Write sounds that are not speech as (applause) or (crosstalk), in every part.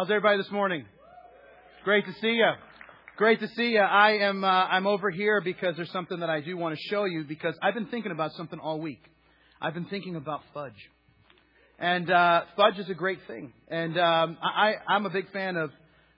How's everybody this morning? Great to see you. Great to see you. I am uh, I'm over here because there's something that I do want to show you because I've been thinking about something all week. I've been thinking about fudge, and uh, fudge is a great thing. And um, I I'm a big fan of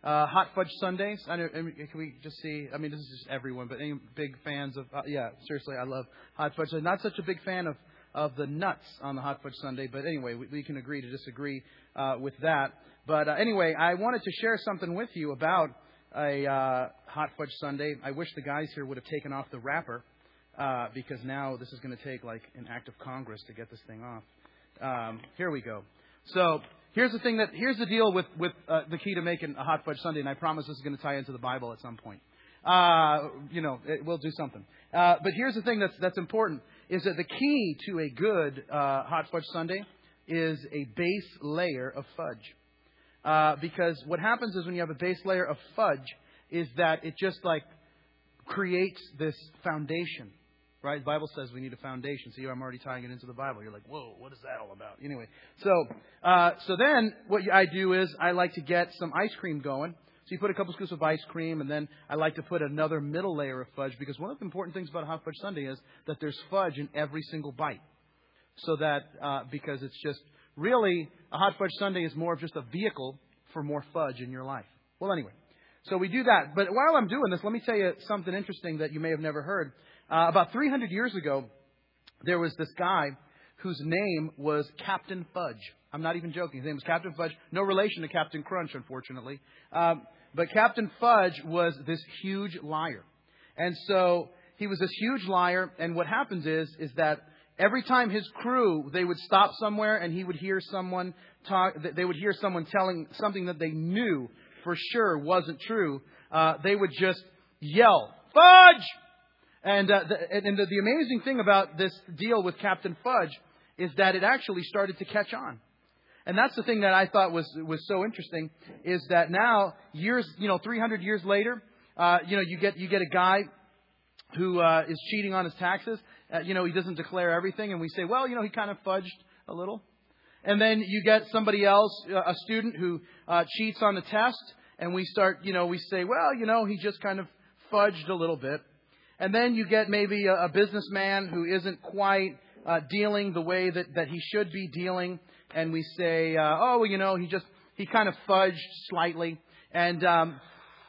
uh, hot fudge sundaes. I know, can we just see? I mean, this is just everyone, but any big fans of? Uh, yeah, seriously, I love hot fudge. I'm not such a big fan of of the nuts on the hot fudge sundae, but anyway, we, we can agree to disagree uh, with that. But uh, anyway, I wanted to share something with you about a uh, hot fudge sundae. I wish the guys here would have taken off the wrapper uh, because now this is going to take like an act of Congress to get this thing off. Um, here we go. So here's the thing that here's the deal with with uh, the key to making a hot fudge sundae, and I promise this is going to tie into the Bible at some point. Uh, you know, it, we'll do something. Uh, but here's the thing that's that's important is that the key to a good uh, hot fudge sundae is a base layer of fudge. Uh, because what happens is when you have a base layer of fudge, is that it just like creates this foundation. Right? The Bible says we need a foundation. See, I'm already tying it into the Bible. You're like, whoa, what is that all about? Anyway, so uh, so then what I do is I like to get some ice cream going. So you put a couple scoops of ice cream, and then I like to put another middle layer of fudge because one of the important things about hot fudge sundae is that there's fudge in every single bite. So that uh, because it's just really, a hot fudge sundae is more of just a vehicle for more fudge in your life. Well, anyway, so we do that. But while I'm doing this, let me tell you something interesting that you may have never heard. Uh, about 300 years ago, there was this guy whose name was Captain Fudge. I'm not even joking. His name was Captain Fudge. No relation to Captain Crunch, unfortunately. Um, but Captain Fudge was this huge liar. And so he was this huge liar. And what happens is, is that Every time his crew, they would stop somewhere and he would hear someone talk, they would hear someone telling something that they knew for sure wasn't true, uh, they would just yell, Fudge! And, uh, the, and the, the amazing thing about this deal with Captain Fudge is that it actually started to catch on. And that's the thing that I thought was, was so interesting is that now, years, you know, 300 years later, uh, you know, you get, you get a guy who uh, is cheating on his taxes. Uh, you know, he doesn't declare everything, and we say, well, you know, he kind of fudged a little. And then you get somebody else, uh, a student who uh, cheats on the test, and we start, you know, we say, well, you know, he just kind of fudged a little bit. And then you get maybe a, a businessman who isn't quite uh, dealing the way that, that he should be dealing, and we say, uh, oh, well, you know, he just he kind of fudged slightly, and um,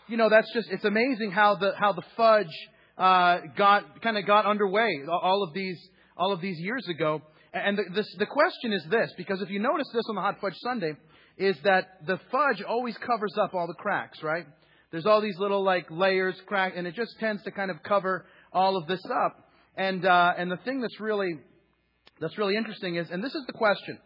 you know, that's just it's amazing how the how the fudge uh, got kind of got underway all of these all of these years ago. And the, this, the question is this, because if you notice this on the hot fudge sundae, is that the fudge always covers up all the cracks, right? There's all these little like layers, crack, and it just tends to kind of cover all of this up. And uh, and the thing that's really that's really interesting is, and this is the question,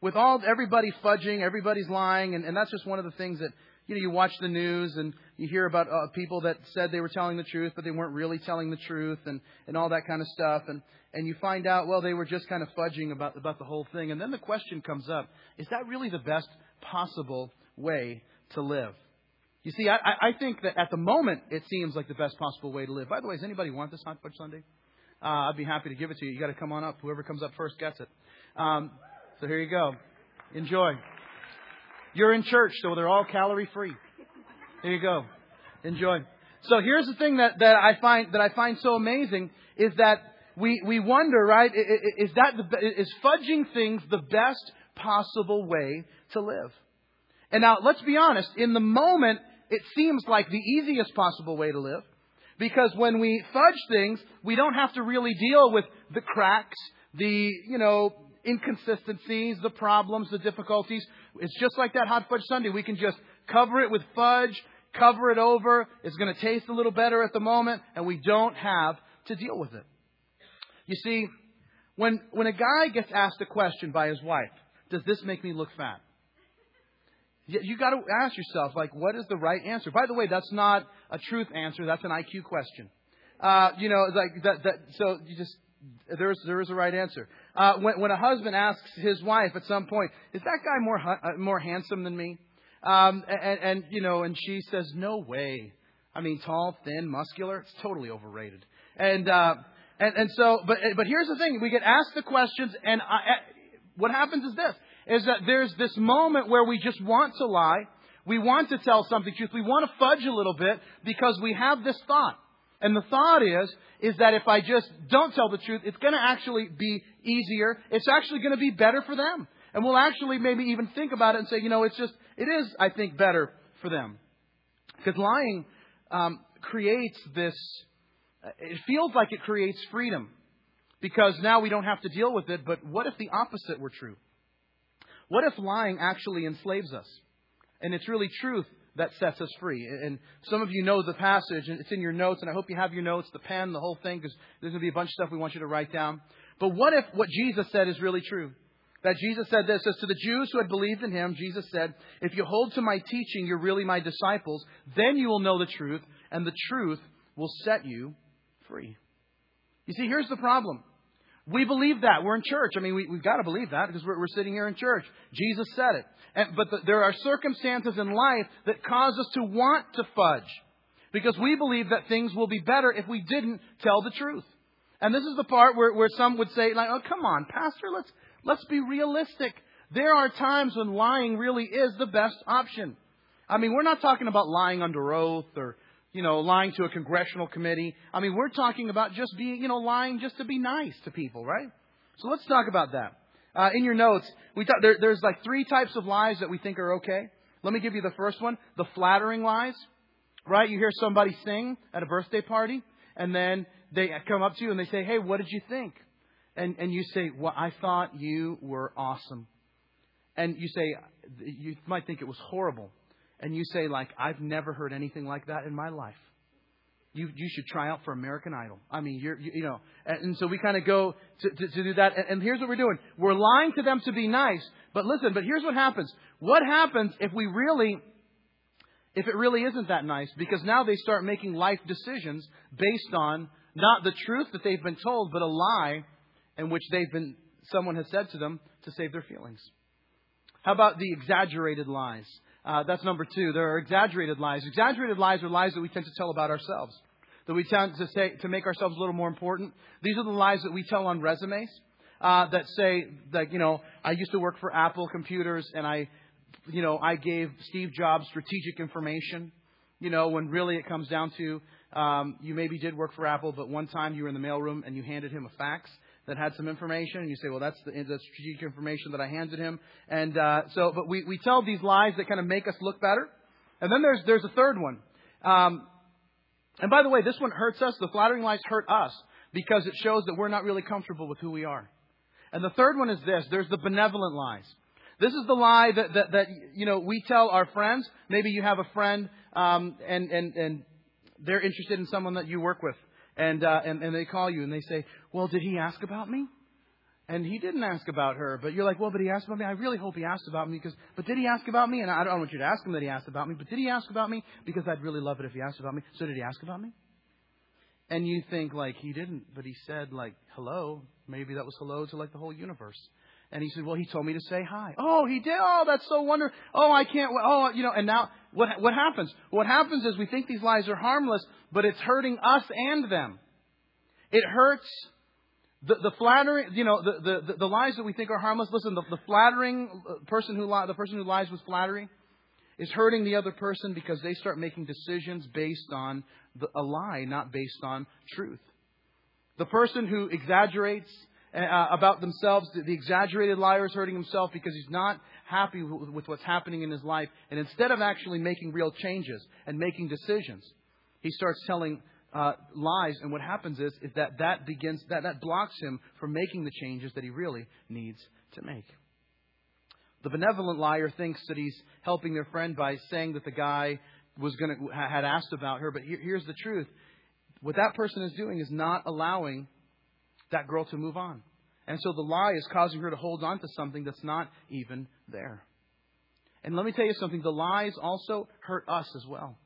with all everybody fudging, everybody's lying, and, and that's just one of the things that you know, you watch the news and you hear about uh, people that said they were telling the truth, but they weren't really telling the truth and, and all that kind of stuff. And, and you find out, well, they were just kind of fudging about, about the whole thing. And then the question comes up, is that really the best possible way to live? You see, I, I think that at the moment it seems like the best possible way to live. By the way, does anybody want this hot fudge sundae? Uh, I'd be happy to give it to you. You got to come on up. Whoever comes up first gets it. Um, so here you go. Enjoy. You're in church, so they're all calorie free. There you go. Enjoy. So here's the thing that, that I find that I find so amazing is that we, we wonder, right? Is that the, is fudging things the best possible way to live? And now let's be honest. In the moment, it seems like the easiest possible way to live. Because when we fudge things, we don't have to really deal with the cracks, the, you know, inconsistencies, the problems, the difficulties. It's just like that hot fudge sundae. We can just cover it with fudge, cover it over. It's going to taste a little better at the moment, and we don't have to deal with it. You see, when, when a guy gets asked a question by his wife, does this make me look fat? You got to ask yourself, like, what is the right answer? By the way, that's not a truth answer. That's an IQ question. Uh, you know, like that, that. So you just there is there is a right answer. Uh, when, when a husband asks his wife at some point, "Is that guy more uh, more handsome than me?" Um, and, and you know, and she says, "No way." I mean, tall, thin, muscular. It's totally overrated. And uh, and and so, but but here's the thing: we get asked the questions, and I, what happens is this: is that there's this moment where we just want to lie, We want to tell something truth. We want to fudge a little bit because we have this thought. And the thought is, is that if I just don't tell the truth, it's going to actually be easier. It's actually going to be better for them. And we'll actually maybe even think about it and say, you know, it's just, it is, I think, better for them. Because lying um, creates this, it feels like it creates freedom. Because now we don't have to deal with it, but what if the opposite were true? What if lying actually enslaves us? And it's really truth that sets us free. And some of you know the passage, and it's in your notes, and I hope you have your notes, the pen, the whole thing, because there's going to be a bunch of stuff we want you to write down. But what if what Jesus said is really true? That Jesus said this, says to the Jews who had believed in him, Jesus said, if you hold to my teaching, you're really my disciples, then you will know the truth, and the truth will set you free. You see, here's the problem. We believe that. We're in church. I mean, we, have got to believe that because we're, we're, sitting here in church. Jesus said it. And, but the, there are circumstances in life that cause us to want to fudge because we believe that things will be better if we didn't tell the truth. And this is the part where, where some would say, like, oh, come on, Pastor, let's, let's be realistic. There are times when lying really is the best option. I mean, we're not talking about lying under oath or you know, lying to a congressional committee. I mean, we're talking about just being, you know, lying just to be nice to people, right? So let's talk about that. Uh, in your notes, we thought there, there's like three types of lies that we think are okay. Let me give you the first one: the flattering lies. Right? You hear somebody sing at a birthday party, and then they come up to you and they say, "Hey, what did you think?" And and you say, "Well, I thought you were awesome." And you say, you might think it was horrible and you say, like, I've never heard anything like that in my life. You, you should try out for American Idol. I mean, you're, you, you know, and, and, so we kind of go to, to, to do that. And, and here's what we're doing. We're lying to them to be nice. But listen, but here's what happens. What happens if we really, if it really isn't that nice? Because now they start making life decisions based on not the truth that they've been told, but a lie in which they've been, someone has said to them to save their feelings. How about the exaggerated lies? Uh, that's number two. There are exaggerated lies. Exaggerated lies are lies that we tend to tell about ourselves, that we tend to say to make ourselves a little more important. These are the lies that we tell on resumes uh, that say that you know I used to work for Apple computers and I, you know, I gave Steve Jobs strategic information. You know, when really it comes down to um, you maybe did work for Apple, but one time you were in the mailroom and you handed him a fax that had some information, and you say, well, that's the, the strategic information that I handed him. And uh, so, but we, we tell these lies that kind of make us look better. And then there's, there's a third one. Um, and by the way, this one hurts us. The flattering lies hurt us because it shows that we're not really comfortable with who we are. And the third one is this. There's the benevolent lies. This is the lie that, that, that you know, we tell our friends. Maybe you have a friend, um, and, and, and they're interested in someone that you work with and, uh, and, and they call you and they say, well, did he ask about me? And he didn't ask about her, but you're like, well, but he asked about me. I really hope he asked about me because, but did he ask about me? And I don't want you to ask him that he asked about me, but did he ask about me? Because I'd really love it if he asked about me. So did he ask about me? And you think like he didn't, but he said like hello. Maybe that was hello to like the whole universe. And he said, well, he told me to say hi. Oh, he did. Oh, that's so wonderful. Oh, I can't. Oh, you know. And now what what happens? What happens is we think these lies are harmless, but it's hurting us and them. It hurts the, the flattering, you know, the, the, the, lies that we think are harmless. Listen, the, the flattering person who li- the person who lies with flattery is hurting the other person because they start making decisions based on the, a lie, not based on truth. The person who exaggerates uh, about themselves, the, the, exaggerated liar is hurting himself because he's not happy with, with what's happening in his life. And instead of actually making real changes and making decisions, he starts telling uh, lies, and what happens is, is that that begins that that blocks him from making the changes that he really needs to make. The benevolent liar thinks that he's helping their friend by saying that the guy was going to had asked about her, but here, here's the truth: what that person is doing is not allowing that girl to move on, and so the lie is causing her to hold on to something that's not even there. And let me tell you something: the lies also hurt us as well.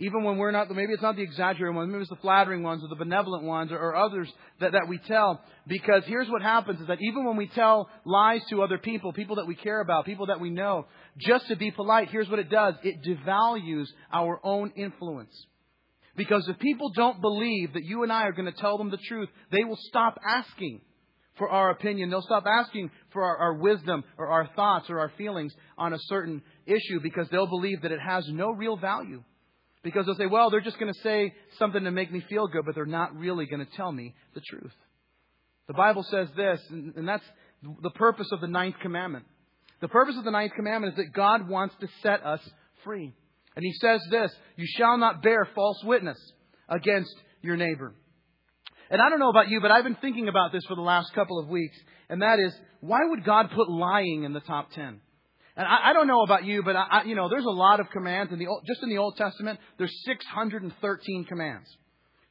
Even when we're not, maybe it's not the exaggerating ones, maybe it's the flattering ones or the benevolent ones or, or others that, that we tell. Because here's what happens is that even when we tell lies to other people, people that we care about, people that we know, just to be polite, here's what it does. It devalues our own influence. Because if people don't believe that you and I are going to tell them the truth, they will stop asking for our opinion. They'll stop asking for our, our, wisdom or our thoughts or our feelings on a certain issue because they'll believe that it has no real value. Because they'll say, well, they're just going to say something to make me feel good, but they're not really going to tell me the truth. The Bible says this, and that's the purpose of the ninth commandment. The purpose of the ninth commandment is that God wants to set us free. And He says this You shall not bear false witness against your neighbor. And I don't know about you, but I've been thinking about this for the last couple of weeks, and that is, why would God put lying in the top ten? And I, I don't know about you, but I, I, you know, there's a lot of commands in the Old, just in the Old Testament. There's 613 commands.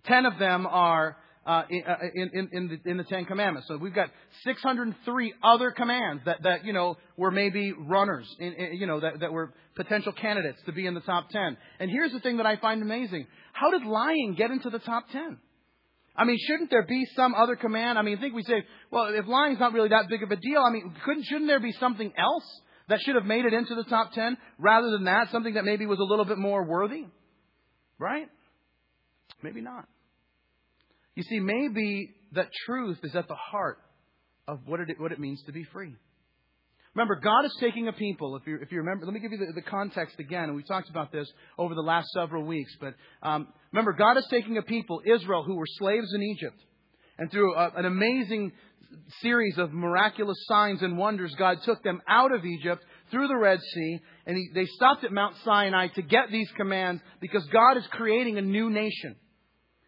Ten of them are uh, in, uh, in, in, the, in the Ten Commandments. So we've got 603 other commands that, that you know, were maybe runners, in, in, you know, that, that were potential candidates to be in the top 10. And here's the thing that I find amazing. How did lying get into the top 10? I mean, shouldn't there be some other command? I mean, I think we say, well, if lying's not really that big of a deal, I mean, couldn't, shouldn't there be something else that should have made it into the top 10 rather than that, something that maybe was a little bit more worthy? Right? Maybe not. You see, maybe that truth is at the heart of what it, what it means to be free. Remember, God is taking a people. If you, if you remember, let me give you the, the context again. And we've talked about this over the last several weeks. But um, remember, God is taking a people, Israel, who were slaves in Egypt. And through a, an amazing series of miraculous signs and wonders, God took them out of Egypt through the Red Sea. And he, they stopped at Mount Sinai to get these commands because God is creating a new nation.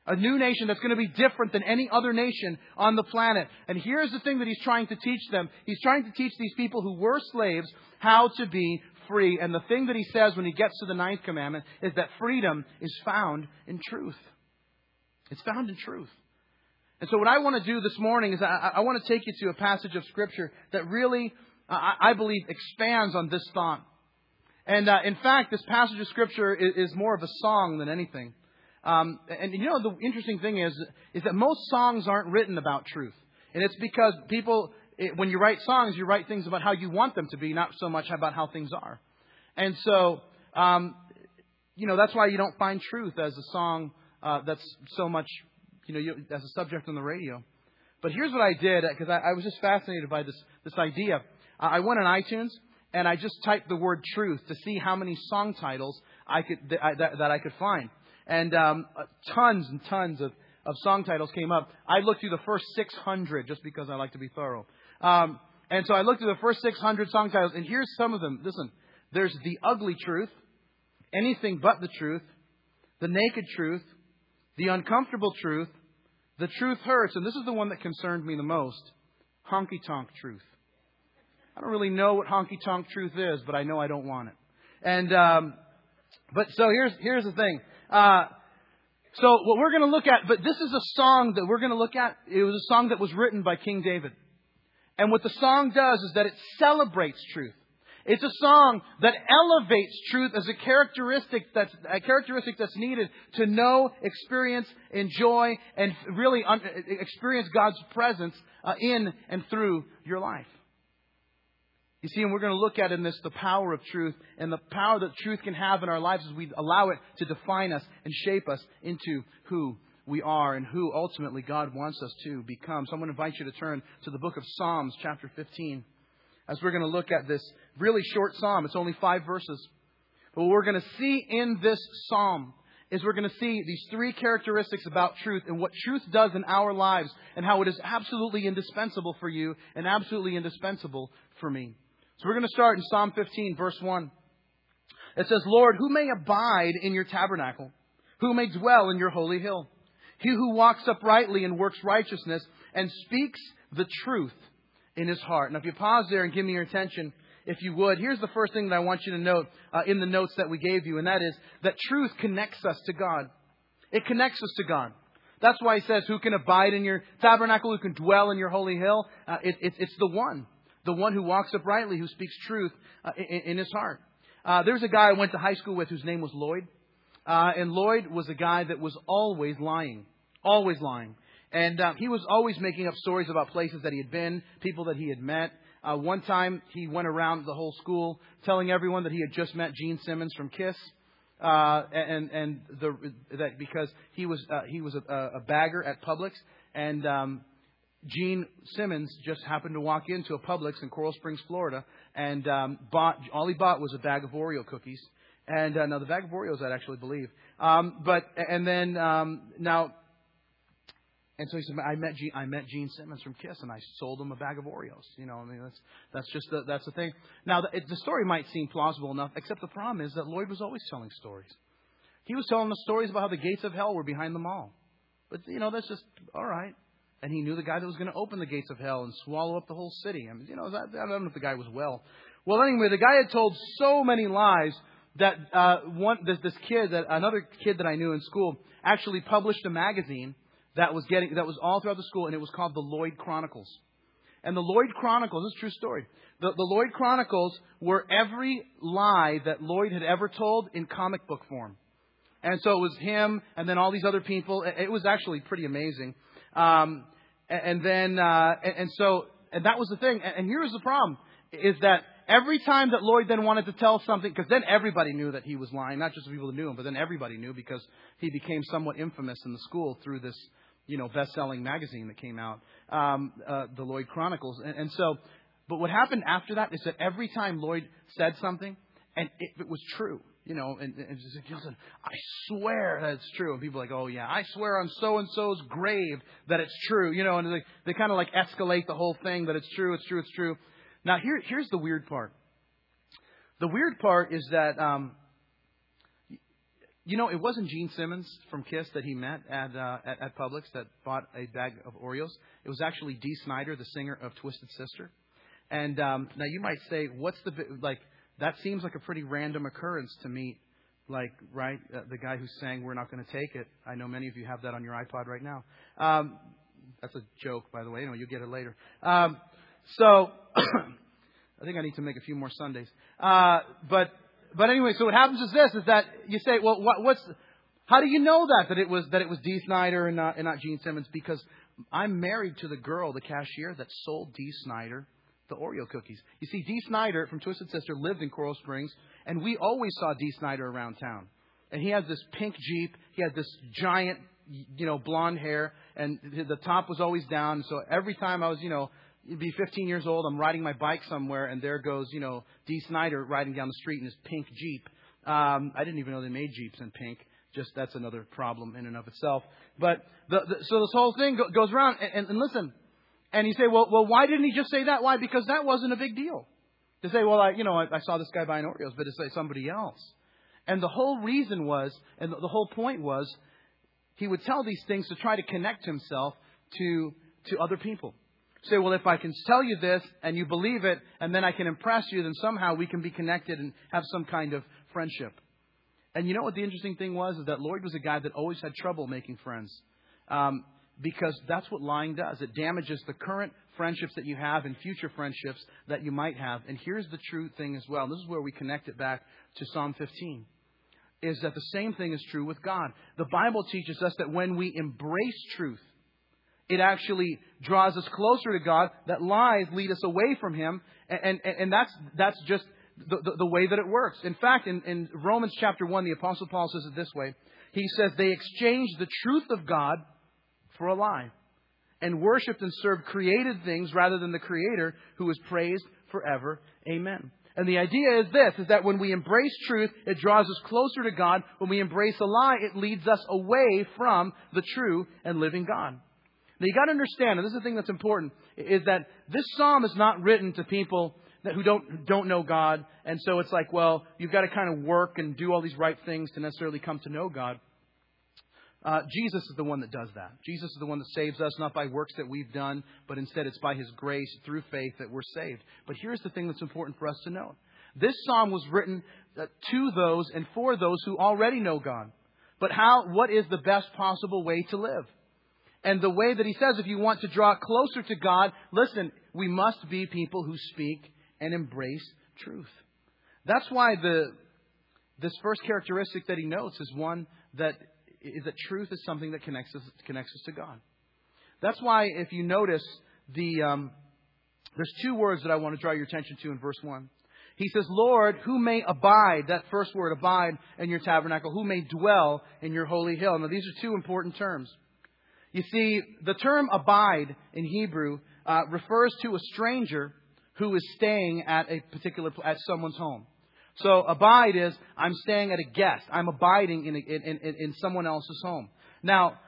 A new nation that's going to be different than any other nation on the planet. And here's the thing that he's trying to teach them. He's trying to teach these people who were slaves how to be free. And the thing that he says when he gets to the ninth commandment is that freedom is found in truth. It's found in truth. And so what I want to do this morning is I, I want to take you to a passage of scripture that really, I, I believe, expands on this thought. And uh, in fact, this passage of scripture is, is more of a song than anything. Um, and you know, the interesting thing is, is that most songs aren't written about truth. And it's because people, it, when you write songs, you write things about how you want them to be, not so much about how things are. And so, um, you know, that's why you don't find truth as a song uh, that's so much, you know, you, as a subject on the radio. But here's what I did, because I, I, was just fascinated by this, this idea. I went on iTunes and I just typed the word truth to see how many song titles I could, that, I, that, that I could find and um, uh, tons and tons of, of song titles came up. I looked through the first 600 just because I like to be thorough. Um, and so I looked through the first 600 song titles, and here's some of them. Listen, there's The Ugly Truth, Anything But the Truth, The Naked Truth, The Uncomfortable Truth, The Truth Hurts, and this is the one that concerned me the most Honky Tonk Truth. I don't really know what honky tonk truth is, but I know I don't want it. And um, but so here's here's the thing. Uh, so what we're going to look at, but this is a song that we're going to look at. It was a song that was written by King David. And what the song does is that it celebrates truth. It's a song that elevates truth as a characteristic that's a characteristic that's needed to know, experience, enjoy, and really un- experience God's presence uh, in and through your life. You see, and we're going to look at in this the power of truth and the power that truth can have in our lives as we allow it to define us and shape us into who we are and who ultimately God wants us to become. So I'm going to invite you to turn to the book of Psalms, chapter 15, as we're going to look at this really short psalm. It's only five verses. But what we're going to see in this psalm is we're going to see these three characteristics about truth and what truth does in our lives and how it is absolutely indispensable for you and absolutely indispensable for me. So we're going to start in Psalm 15, verse 1. It says, Lord, who may abide in your tabernacle? Who may dwell in your holy hill? He who walks uprightly and works righteousness and speaks the truth in his heart. Now, if you pause there and give me your attention, if you would, here's the first thing that I want you to note uh, in the notes that we gave you, and that is that truth connects us to God. It connects us to God. That's why he says, Who can abide in your tabernacle? Who can dwell in your holy hill? Uh, it, it, it's the one the one who walks uprightly, who speaks truth uh, in, in, his heart. Uh, there's a guy I went to high school with whose name was Lloyd. Uh, and Lloyd was a guy that was always lying. Always lying. And uh, he was always making up stories about places that he had been, people that he had met. Uh, one time he went around the whole school telling everyone that he had just met Gene Simmons from Kiss. Uh, and and the, that because he was uh, he was a, a bagger at Publix, and um, Gene Simmons just happened to walk into a Publix in Coral Springs, Florida, and um, bought all he bought was a bag of Oreo cookies. And uh, now the bag of Oreos, I'd actually believe. Um, but and then um, now, and so he said, I met Gene, I met Gene Simmons from Kiss, and I sold him a bag of Oreos. You know, I mean that's that's just the, that's the thing. Now the, it, the story might seem plausible enough, except the problem is that Lloyd was always telling stories. He was telling the stories about how the gates of hell were behind the mall. But you know, that's just all right and he knew the guy that was going to open the gates of hell and swallow up the whole city. I mean, you know, that, I don't know if the guy was well. Well, anyway, the guy had told so many lies that uh, one this, this kid, that another kid that I knew in school, actually published a magazine that was getting that was all throughout the school, and it was called the Lloyd Chronicles. And the Lloyd Chronicles, this is a true story. The, the Lloyd Chronicles were every lie that Lloyd had ever told in comic book form. And so it was him and then all these other people. It was actually pretty amazing. Um, and then, uh, and, so, and that was the thing. And, and here's the problem, is that every time that Lloyd then wanted to tell something, because then everybody knew that he was lying, not just the people that knew him, but then everybody knew because he became somewhat infamous in the school through this, you know, best-selling magazine that came out, um, uh, the Lloyd Chronicles. And, and so, but what happened after that is that every time Lloyd said something, and if it was true, you know, and, and just like, I swear that it's true. And people are like, oh yeah, I swear on so and so's grave that it's true. You know, and they, they kind of like escalate the whole thing that it's true, it's true, it's true. Now here, here's the weird part. The weird part is that, um, you know, it wasn't Gene Simmons from Kiss that he met at, uh, at, at Publix that bought a bag of Oreos. It was actually Dee Snider, the singer of Twisted Sister. And um, now you might say, what's the like? that seems like a pretty random occurrence to meet, like, right, uh, the guy who sang we're not going to take it. I know many of you have that on your iPod right now. Um, that's a joke, by the way. You know, you'll get it later. Um, so, (coughs) I think I need to make a few more Sundays. Uh, but, but anyway, so what happens is this, is that you say, well, what, what's, how do you know that, that it was, that it was Dee Snider and not, and not Gene Simmons? Because I'm married to the girl, the cashier, that sold Dee Snider the Oreo cookies. You see, Dee Snider from Twisted Sister lived in Coral Springs, and we always saw Dee Snider around town. And he had this pink Jeep. He had this giant, you know, blonde hair, and the top was always down. So every time I was, you know, be 15 years old, I'm riding my bike somewhere, and there goes, you know, Dee Snider riding down the street in his pink Jeep. Um, I didn't even know they made Jeeps in pink. Just that's another problem in and of itself. But the, the, so this whole thing go, goes around, and, and, and listen, and you say, well, well, why didn't he just say that? Why? Because that wasn't a big deal. To say, well, I, you know, I, I saw this guy buying Oreos, but to say somebody else. And the whole reason was, and the whole point was, he would tell these things to try to connect himself to, to other people. Say, well, if I can tell you this and you believe it, and then I can impress you, then somehow we can be connected and have some kind of friendship. And you know what the interesting thing was? Is that Lloyd was a guy that always had trouble making friends. Um, because that's what lying does. It damages the current friendships that you have and future friendships that you might have. And here's the true thing as well. This is where we connect it back to Psalm 15. Is that the same thing is true with God? The Bible teaches us that when we embrace truth, it actually draws us closer to God. That lies lead us away from Him, and and, and that's that's just the, the, the way that it works. In fact, in, in Romans chapter one, the Apostle Paul says it this way. He says they exchanged the truth of God for a lie, and worshiped and served created things rather than the Creator who is praised forever. Amen. And the idea is this, is that when we embrace truth, it draws us closer to God. When we embrace a lie, it leads us away from the true and living God. Now you gotta understand, and this is the thing that's important, is that this psalm is not written to people that, who don't, don't know God, and so it's like, well, you've got to kind of work and do all these right things to necessarily come to know God. Uh, Jesus is the one that does that. Jesus is the one that saves us, not by works that we've done, but instead it's by His grace through faith that we're saved. But here's the thing that's important for us to know. This psalm was written uh, to those and for those who already know God. But how, what is the best possible way to live? And the way that he says, if you want to draw closer to God, listen, we must be people who speak and embrace truth. That's why the, this first characteristic that he notes is one that is that truth is something that connects us, connects us to God. That's why, if you notice, the, um, there's two words that I want to draw your attention to in verse 1. He says, Lord, who may abide, that first word, abide in your tabernacle, who may dwell in your holy hill. Now, these are two important terms. You see, the term abide in Hebrew uh, refers to a stranger who is staying at a particular at someone's home. So abide is I'm staying at a guest. I'm abiding in, a, in, in, in someone else's home. Now,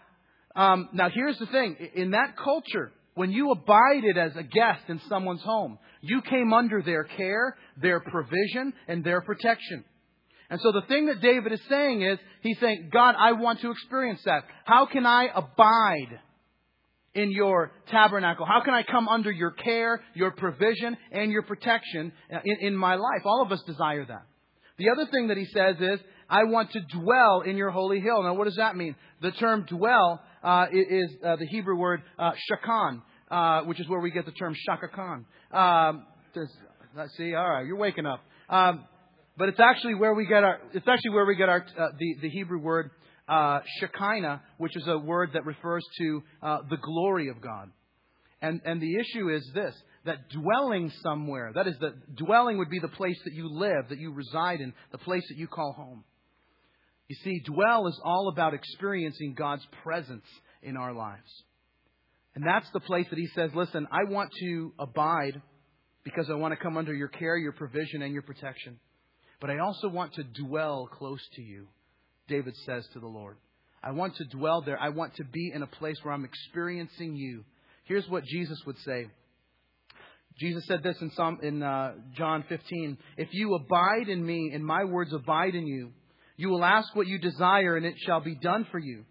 um, now here's the thing. In that culture, when you abided as a guest in someone's home, you came under their care, their provision, and their protection. And so the thing that David is saying is, he's saying, God, I want to experience that. How can I abide in your tabernacle? How can I come under your care, your provision, and your protection in, in my life? All of us desire that. The other thing that he says is, I want to dwell in your holy hill. Now, what does that mean? The term dwell uh, is uh, the Hebrew word uh, shakan, uh, which is where we get the term Chaka Khan. Um, let's see, all right, you're waking up. Um, but it's actually where we get our it's actually where we get our uh, the the Hebrew word uh, Shekinah, which is a word that refers to uh, the glory of God. And and the issue is this: that dwelling somewhere, that is, the dwelling would be the place that you live, that you reside in, the place that you call home. You see, dwell is all about experiencing God's presence in our lives. And that's the place that he says, listen, I want to abide because I want to come under your care, your provision, and your protection. But I also want to dwell close to you, David says to the Lord. I want to dwell there. I want to be in a place where I'm experiencing you. Here's what Jesus would say. Jesus said this in, Psalm, in uh, John 15 If you abide in me, and my words abide in you, you will ask what you desire, and it shall be done for you.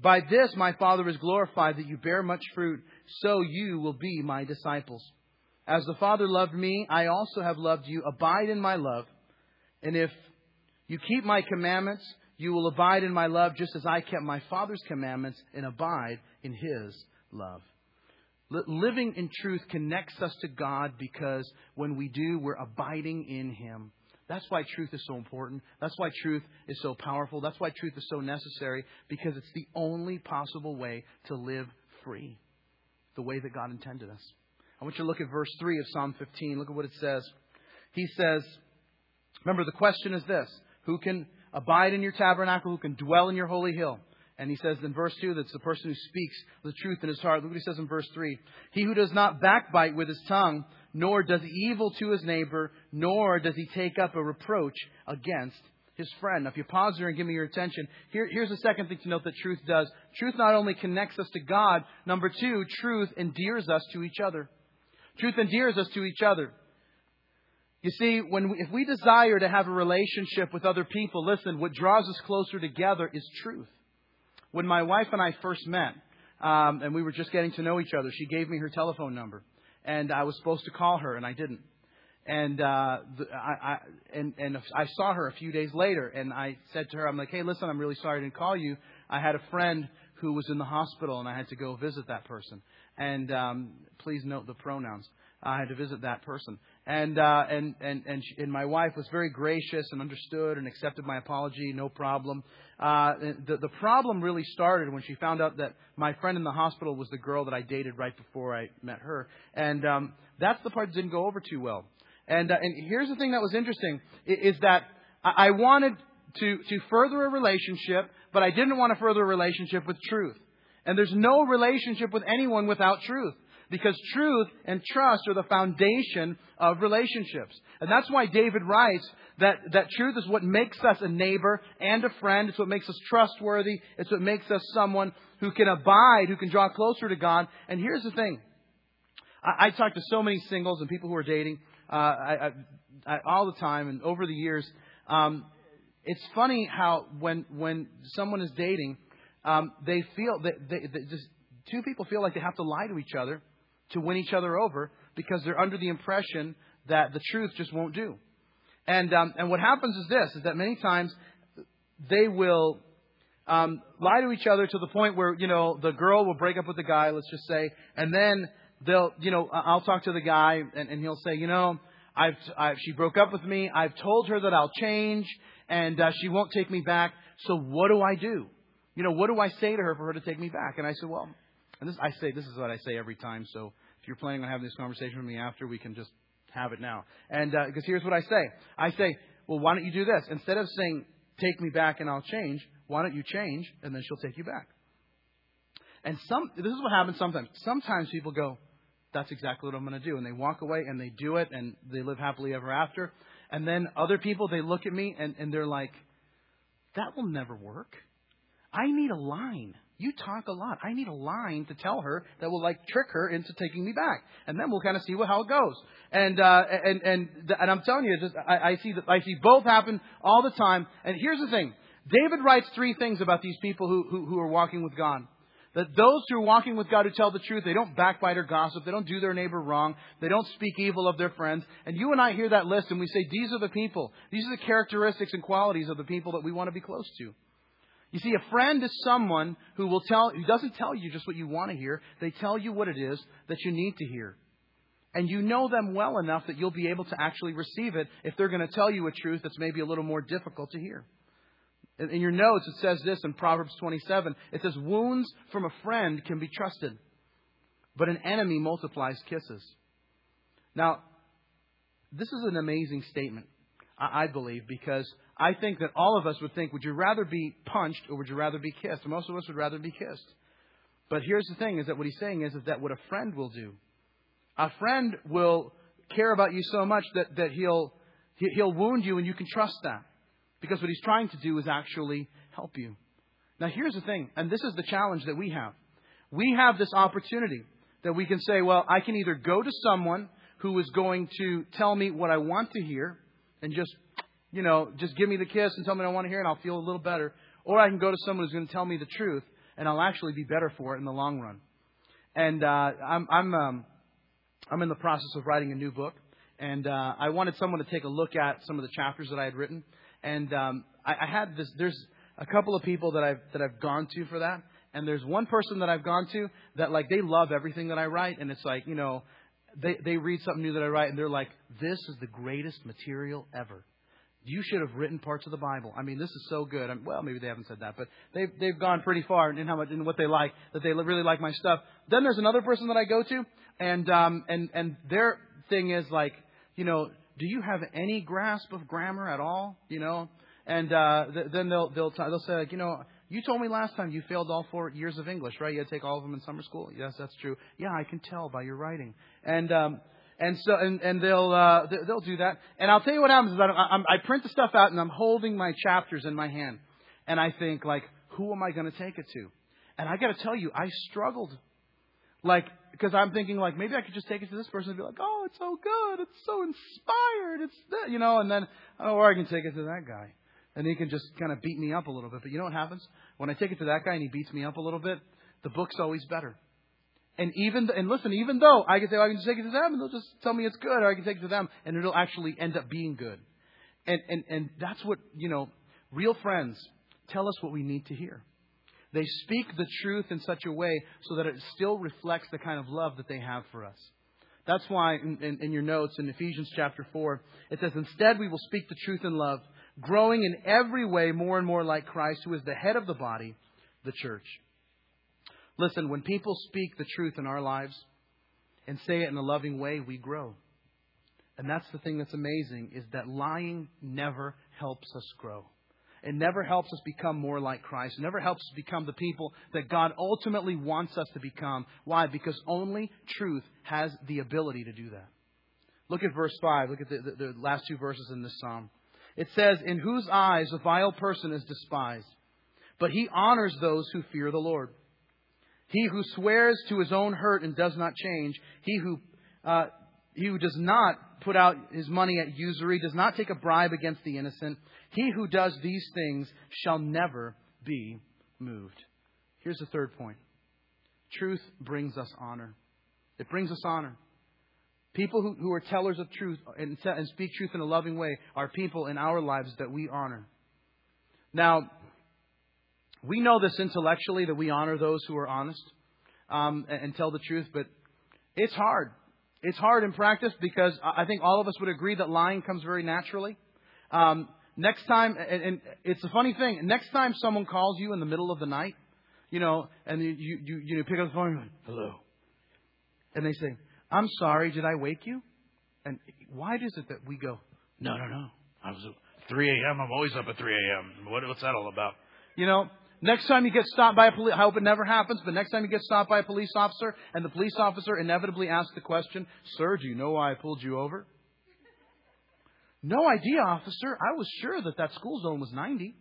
By this my Father is glorified, that you bear much fruit, so you will be my disciples. As the Father loved me, I also have loved you. Abide in my love. And if you keep my commandments, you will abide in my love, just as I kept my Father's commandments and abide in his love. Living in truth connects us to God because when we do, we're abiding in him. That's why truth is so important. That's why truth is so powerful. That's why truth is so necessary because it's the only possible way to live free, the way that God intended us. I want you to look at verse 3 of Psalm 15. Look at what it says. He says, Remember, the question is this Who can abide in your tabernacle? Who can dwell in your holy hill? And he says in verse 2 that's the person who speaks the truth in his heart. Look what he says in verse 3. He who does not backbite with his tongue, nor does evil to his neighbor, nor does he take up a reproach against his friend. Now, if you pause there and give me your attention, here, here's the second thing to note that truth does. Truth not only connects us to God, number two, truth endears us to each other. Truth endears us to each other. You see, when we, if we desire to have a relationship with other people, listen, what draws us closer together is truth. When my wife and I first met, um, and we were just getting to know each other, she gave me her telephone number, and I was supposed to call her, and I didn't. And uh, the, I, I and and I saw her a few days later, and I said to her, "I'm like, hey, listen, I'm really sorry I didn't call you. I had a friend who was in the hospital, and I had to go visit that person. And um, please note the pronouns. I had to visit that person. And uh, and and and, she, and my wife was very gracious and understood and accepted my apology, no problem. Uh, the the problem really started when she found out that my friend in the hospital was the girl that I dated right before I met her, and um, that's the part that didn't go over too well. And uh, and here's the thing that was interesting is that I wanted to to further a relationship, but I didn't want to further a relationship with truth. And there's no relationship with anyone without truth. Because truth and trust are the foundation of relationships. And that's why David writes that, that truth is what makes us a neighbor and a friend. It's what makes us trustworthy. It's what makes us someone who can abide, who can draw closer to God. And here's the thing. I, I talk to so many singles and people who are dating uh, I, I, all the time and over the years. Um, it's funny how when when someone is dating, um, they feel that they, they just two people feel like they have to lie to each other to win each other over because they're under the impression that the truth just won't do. And um, and what happens is this: is that many times they will um, lie to each other to the point where you know the girl will break up with the guy, let's just say, and then they'll you know I'll talk to the guy and, and he'll say, you know, I've, I've she broke up with me. I've told her that I'll change, and uh, she won't take me back. So what do I do? You know, what do I say to her for her to take me back? And I said, well, and this I say this is what I say every time. So if you're planning on having this conversation with me after, we can just have it now. And uh, because here's what I say I say, well, why don't you do this? Instead of saying, take me back and I'll change, why don't you change and then she'll take you back? And some, this is what happens sometimes. Sometimes people go, that's exactly what I'm going to do. And they walk away and they do it and they live happily ever after. And then other people, they look at me and, and they're like, that will never work. I need a line. You talk a lot. I need a line to tell her that will like trick her into taking me back, and then we'll kind of see what, how it goes. And uh, and and and I'm telling you, just I, I see that I see both happen all the time. And here's the thing: David writes three things about these people who who, who are walking with God. That those who are walking with God who tell the truth, they don't backbite or gossip, they don't do their neighbor wrong, they don't speak evil of their friends. And you and I hear that list and we say, these are the people. These are the characteristics and qualities of the people that we want to be close to. You see, a friend is someone who will tell, who doesn't tell you just what you want to hear. They tell you what it is that you need to hear. And you know them well enough that you'll be able to actually receive it if they're going to tell you a truth that's maybe a little more difficult to hear. In your notes, it says this in Proverbs 27. It says, Wounds from a friend can be trusted, but an enemy multiplies kisses. Now, this is an amazing statement, I believe, because I think that all of us would think, would you rather be punched or would you rather be kissed? Most of us would rather be kissed. But here's the thing, is that what he's saying is, is that what a friend will do. A friend will care about you so much that, that he'll, he'll wound you and you can trust that. Because what he's trying to do is actually help you. Now, here's the thing, and this is the challenge that we have. We have this opportunity that we can say, well, I can either go to someone who is going to tell me what I want to hear and just, you know, just give me the kiss and tell me I want to hear and I'll feel a little better. Or I can go to someone who's going to tell me the truth and I'll actually be better for it in the long run. And uh, I'm I'm um, I'm in the process of writing a new book, and uh, I wanted someone to take a look at some of the chapters that I had written and um, I, I had this. There's a couple of people that I've that I've gone to for that, and there's one person that I've gone to that like they love everything that I write, and it's like you know, they they read something new that I write, and they're like, this is the greatest material ever. You should have written parts of the Bible. I mean, this is so good. I'm, well, maybe they haven't said that, but they've they've gone pretty far in how much in what they like that they really like my stuff. Then there's another person that I go to, and um and and their thing is like, you know, do you have any grasp of grammar at all? You know, and uh, th- then they'll they'll t- they'll say like, you know, you told me last time you failed all four years of English, right? You had to take all of them in summer school. Yes, that's true. Yeah, I can tell by your writing. And um, and so and and they'll uh, they'll do that. And I'll tell you what happens is that I, I print the stuff out and I'm holding my chapters in my hand, and I think like, who am I going to take it to? And I got to tell you, I struggled. Like, because I'm thinking like maybe I could just take it to this person and be like, oh, it's so good, it's so inspired, it's that, you know, and then oh, or I can take it to that guy, and he can just kind of beat me up a little bit. But you know what happens when I take it to that guy and he beats me up a little bit? The book's always better. And even and listen, even though I can say oh, I can just take it to them and they'll just tell me it's good, or I can take it to them and it'll actually end up being good. And and and that's what you know. Real friends tell us what we need to hear. They speak the truth in such a way so that it still reflects the kind of love that they have for us. That's why in, in, in, your notes in Ephesians chapter 4, it says, Instead, we will speak the truth in love, growing in every way more and more like Christ, who is the head of the body, the church. Listen, when people speak the truth in our lives and say it in a loving way, we grow. And that's the thing that's amazing is that lying never helps us grow. It never helps us become more like Christ. It never helps us become the people that God ultimately wants us to become. Why? Because only truth has the ability to do that. Look at verse 5. Look at the, the, the last two verses in this psalm. It says, In whose eyes a vile person is despised, but he honors those who fear the Lord. He who swears to his own hurt and does not change, he who, uh, he who does not put out his money at usury, does not take a bribe against the innocent, he who does these things shall never be moved. Here's the third point truth brings us honor. It brings us honor. People who, who are tellers of truth and, and speak truth in a loving way are people in our lives that we honor. Now, we know this intellectually that we honor those who are honest um, and, and tell the truth, but it's hard. It's hard in practice because I think all of us would agree that lying comes very naturally. Um, Next time, and, and it's a funny thing. Next time someone calls you in the middle of the night, you know, and you you you pick up the phone and go, hello, and they say, "I'm sorry, did I wake you?" And why is it that we go, "No, no, no, I was at 3 a.m. I'm always up at 3 a.m. What, what's that all about?" You know, Next time you get stopped by a police, I hope it never happens, but next time you get stopped by a police officer and the police officer inevitably asks the question, Sir, do you know why I pulled you over? No idea, officer. I was sure that that school zone was 90.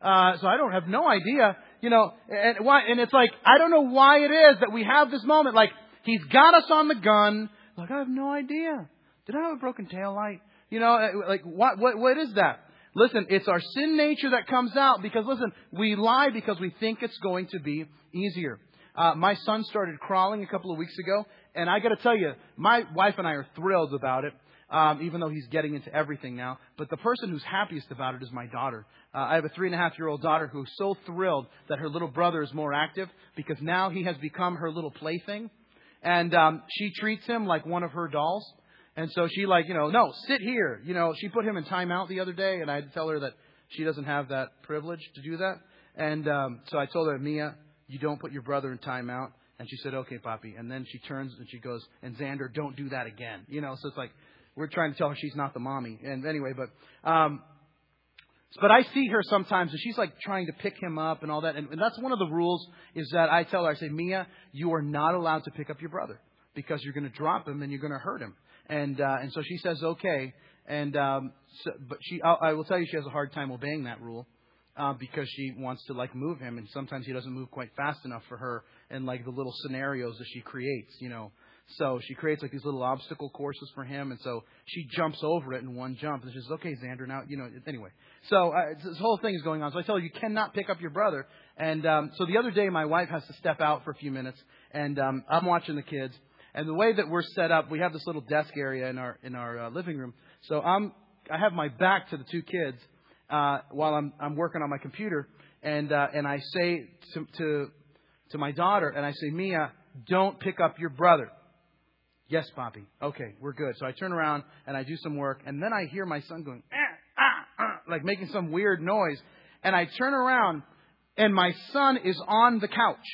Uh, so I don't have no idea, you know, and why, and it's like, I don't know why it is that we have this moment, like, he's got us on the gun, like, I have no idea. Did I have a broken tail light? You know, uh, like, what, what, what is that? Listen, it's our sin nature that comes out because, listen, we lie because we think it's going to be easier. Uh, my son started crawling a couple of weeks ago, and I got to tell you, my wife and I are thrilled about it. Um, even though he's getting into everything now. But the person who's happiest about it is my daughter. Uh, I have a three and a half year old daughter who's so thrilled that her little brother is more active because now he has become her little plaything. And um, she treats him like one of her dolls. And so she like, you know, no, sit here. You know, she put him in timeout the other day, and I had to tell her that she doesn't have that privilege to do that. And um, so I told her, Mia, you don't put your brother in timeout. And she said, okay, Poppy. And then she turns and she goes, and Xander, don't do that again. You know, so it's like we're trying to tell her she's not the mommy. And anyway, but um, but I see her sometimes, and she's like trying to pick him up and all that. And, and that's one of the rules is that I tell her, I say, Mia, you are not allowed to pick up your brother because you're going to drop him and you're going to hurt him. And uh, and so she says okay, and um, so, but she I, I will tell you she has a hard time obeying that rule. Uh, because she wants to like move him, and sometimes he doesn't move quite fast enough for her, and like the little scenarios that she creates, you know. So she creates like these little obstacle courses for him, and so she jumps over it in one jump. And she says, "Okay, Xander, now you know." Anyway, so uh, this whole thing is going on. So I tell her, "You cannot pick up your brother." And um, so the other day, my wife has to step out for a few minutes, and um, I'm watching the kids, and the way that we're set up, we have this little desk area in our in our uh, living room. So I'm I have my back to the two kids uh, while I'm I'm working on my computer, and uh, and I say to, to to my daughter, and I say, Mia, don't pick up your brother. Yes, Poppy. Okay, we're good. So I turn around and I do some work, and then I hear my son going, ah, ah, ah, like making some weird noise, and I turn around, and my son is on the couch.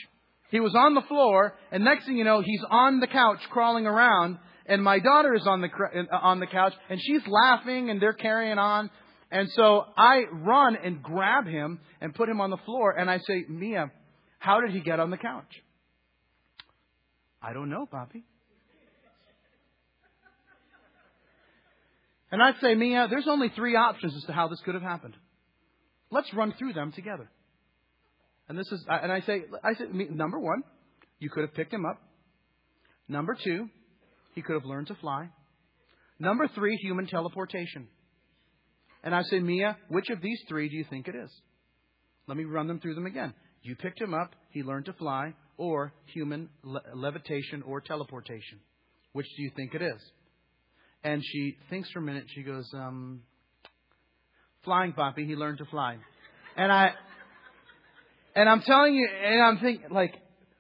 He was on the floor, and next thing you know, he's on the couch crawling around, and my daughter is on the uh, on the couch, and she's laughing, and they're carrying on. And so I run and grab him and put him on the floor, and I say, Mia, how did he get on the couch? I don't know, Poppy. And I'd say, Mia, there's only three options as to how this could have happened. Let's run through them together. And this is, and I say, I say, number one, you could have picked him up. Number two, he could have learned to fly. Number three, human teleportation. And I say, Mia, which of these three do you think it is? Let me run them through them again. You picked him up, he learned to fly, or human le- levitation or teleportation. Which do you think it is? And she thinks for a minute. She goes, um, flying Poppy, he learned to fly. And I, and I'm telling you, and I'm thinking, like,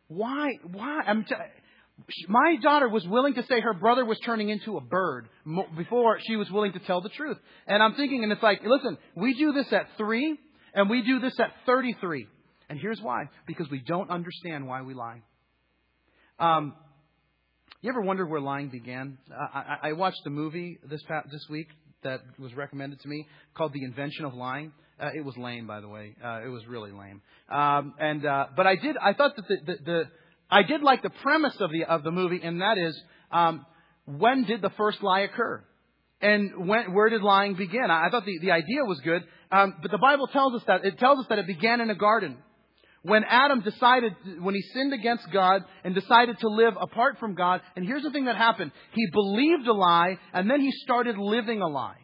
why, why? I'm t- my daughter was willing to say her brother was turning into a bird before she was willing to tell the truth. And I'm thinking, and it's like, listen, we do this at three, and we do this at 33. And here's why. Because we don't understand why we lie. Um, you ever wonder where lying began? I, I, I watched a movie this past, this week that was recommended to me called The Invention of Lying. Uh, it was lame, by the way. Uh, it was really lame. Um, and uh, but I did. I thought that the, the, the I did like the premise of the of the movie, and that is um, when did the first lie occur, and when where did lying begin? I, thought the the idea was good, um, but the Bible tells us that it tells us that it began in a garden. When Adam decided, when he sinned against God and decided to live apart from God, and here's the thing that happened. He believed a lie, and then he started living a lie.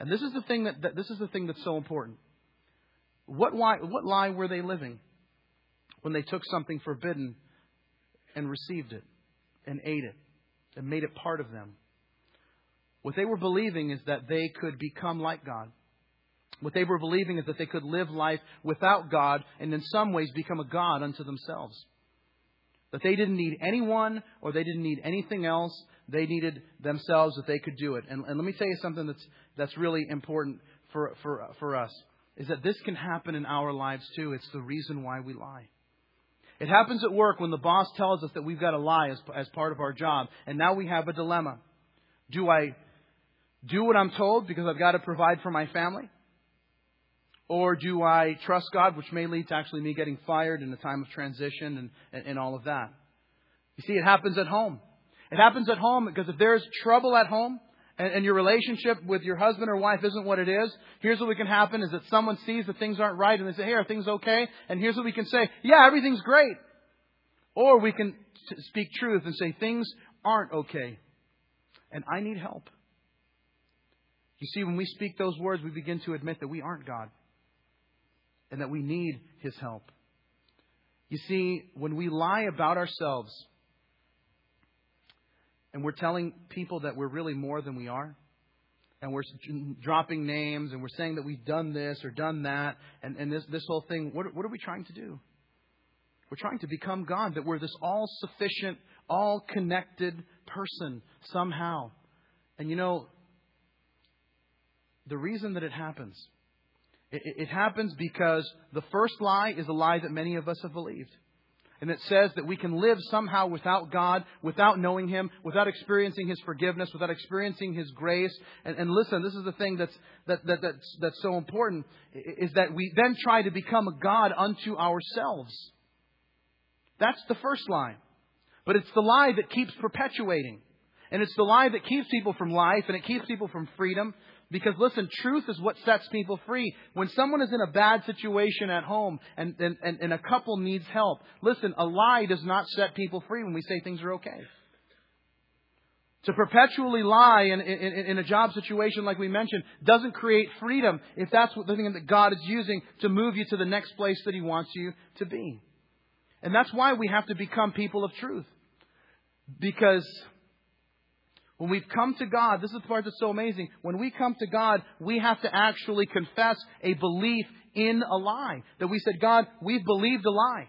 And this is the thing that, that this is the thing that's so important. What lie, what lie were they living when they took something forbidden and received it and ate it and made it part of them? What they were believing is that they could become like God. What they were believing is that they could live life without God and in some ways become a God unto themselves. That they didn't need anyone or they didn't need anything else they needed themselves that they could do it. And, and let me tell you something that's, that's really important for, for, for us is that this can happen in our lives too. It's the reason why we lie. It happens at work when the boss tells us that we've got to lie as, as part of our job. And now we have a dilemma. Do I do what I'm told because I've got to provide for my family? Or do I trust God, which may lead to actually me getting fired in a time of transition and, and, and all of that? You see, it happens at home. It happens at home because if there's trouble at home, and, your relationship with your husband or wife isn't what it is, here's what we can happen is that someone sees that things aren't right and they say, hey, are things okay? And here's what we can say, yeah, everything's great. Or we can speak truth and say, things aren't okay. And I need help. You see, when we speak those words, we begin to admit that we aren't God and that we need His help. You see, when we lie about ourselves, and we're telling people that we're really more than we are, and we're dropping names, and we're saying that we've done this or done that, and, and this, this whole thing, what, what are we trying to do? We're trying to become God, that we're this all sufficient, all connected person somehow. And you know, the reason that it happens, it, happens because the first lie is a lie that many of us have believed. And it says that we can live somehow without God, without knowing Him, without experiencing His forgiveness, without experiencing His grace. And, and listen, this is the thing that's, that, that, that's, that's so important, is that we then try to become a God unto ourselves. That's the first lie. But it's the lie that keeps perpetuating. And it's the lie that keeps people from life and it keeps people from freedom. Because listen, truth is what sets people free. When someone is in a bad situation at home and, and, and, a couple needs help, listen, a lie does not set people free when we say things are okay. To perpetually lie in, in, in, a job situation like we mentioned doesn't create freedom if that's the thing that God is using to move you to the next place that He wants you to be. And that's why we have to become people of truth. Because when we've come to God, this is the part that's so amazing. When we come to God, we have to actually confess a belief in a lie. That we said, God, we've believed a lie.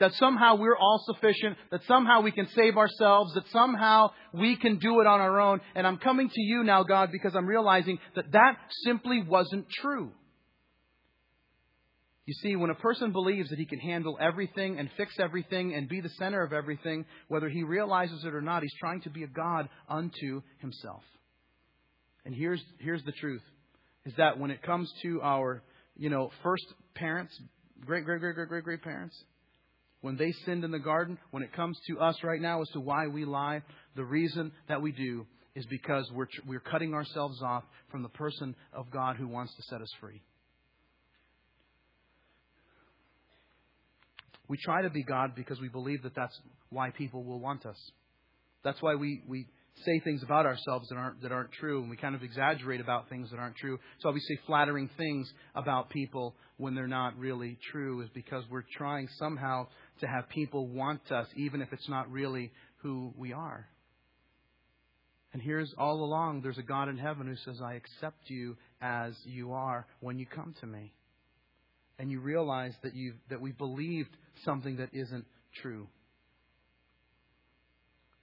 That somehow we're all sufficient, that somehow we can save ourselves, that somehow we can do it on our own. And I'm coming to you now, God, because I'm realizing that that simply wasn't true. You see, when a person believes that he can handle everything and fix everything and be the center of everything, whether he realizes it or not, he's trying to be a God unto himself. And here's, here's the truth is that when it comes to our, you know, first parents, great, great, great, great, great, great parents, when they sinned in the garden, when it comes to us right now as to why we lie, the reason that we do is because we're, we're cutting ourselves off from the person of God who wants to set us free. We try to be God because we believe that that's why people will want us. That's why we, we say things about ourselves that aren't, that aren't true, and we kind of exaggerate about things that aren't true. So we say flattering things about people when they're not really true, is because we're trying somehow to have people want us, even if it's not really who we are. And here's all along there's a God in heaven who says, I accept you as you are when you come to me and you realize that you that we believed something that isn't true.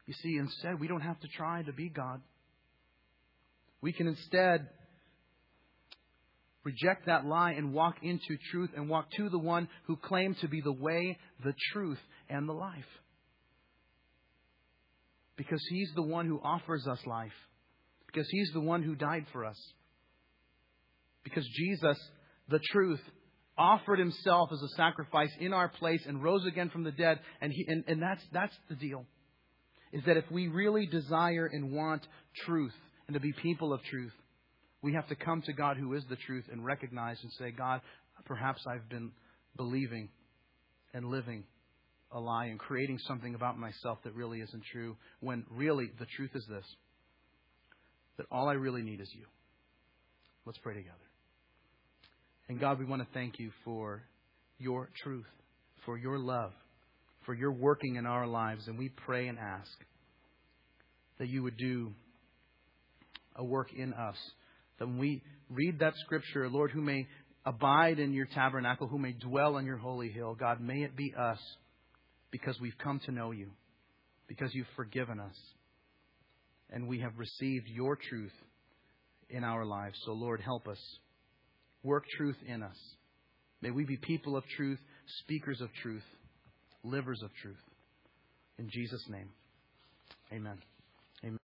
You see, instead, we don't have to try to be God. We can instead reject that lie and walk into truth and walk to the one who claimed to be the way, the truth, and the life. Because he's the one who offers us life. Because he's the one who died for us. Because Jesus, the truth, offered himself as a sacrifice in our place and rose again from the dead. And, he, and, and that's, that's the deal. Is that if we really desire and want truth and to be people of truth, we have to come to God who is the truth and recognize and say, God, perhaps I've been believing and living a lie and creating something about myself that really isn't true, when really the truth is this that all I really need is you. Let's pray together. And God, we want to thank you for your truth, for your love, for your working in our lives. And we pray and ask that you would do a work in us. That when we read that scripture, Lord, who may abide in your tabernacle, who may dwell on your holy hill, God, may it be us because we've come to know you, because you've forgiven us, and we have received your truth in our lives. So, Lord, help us. Work truth in us. May we be people of truth, speakers of truth, livers of truth. In Jesus' name, amen.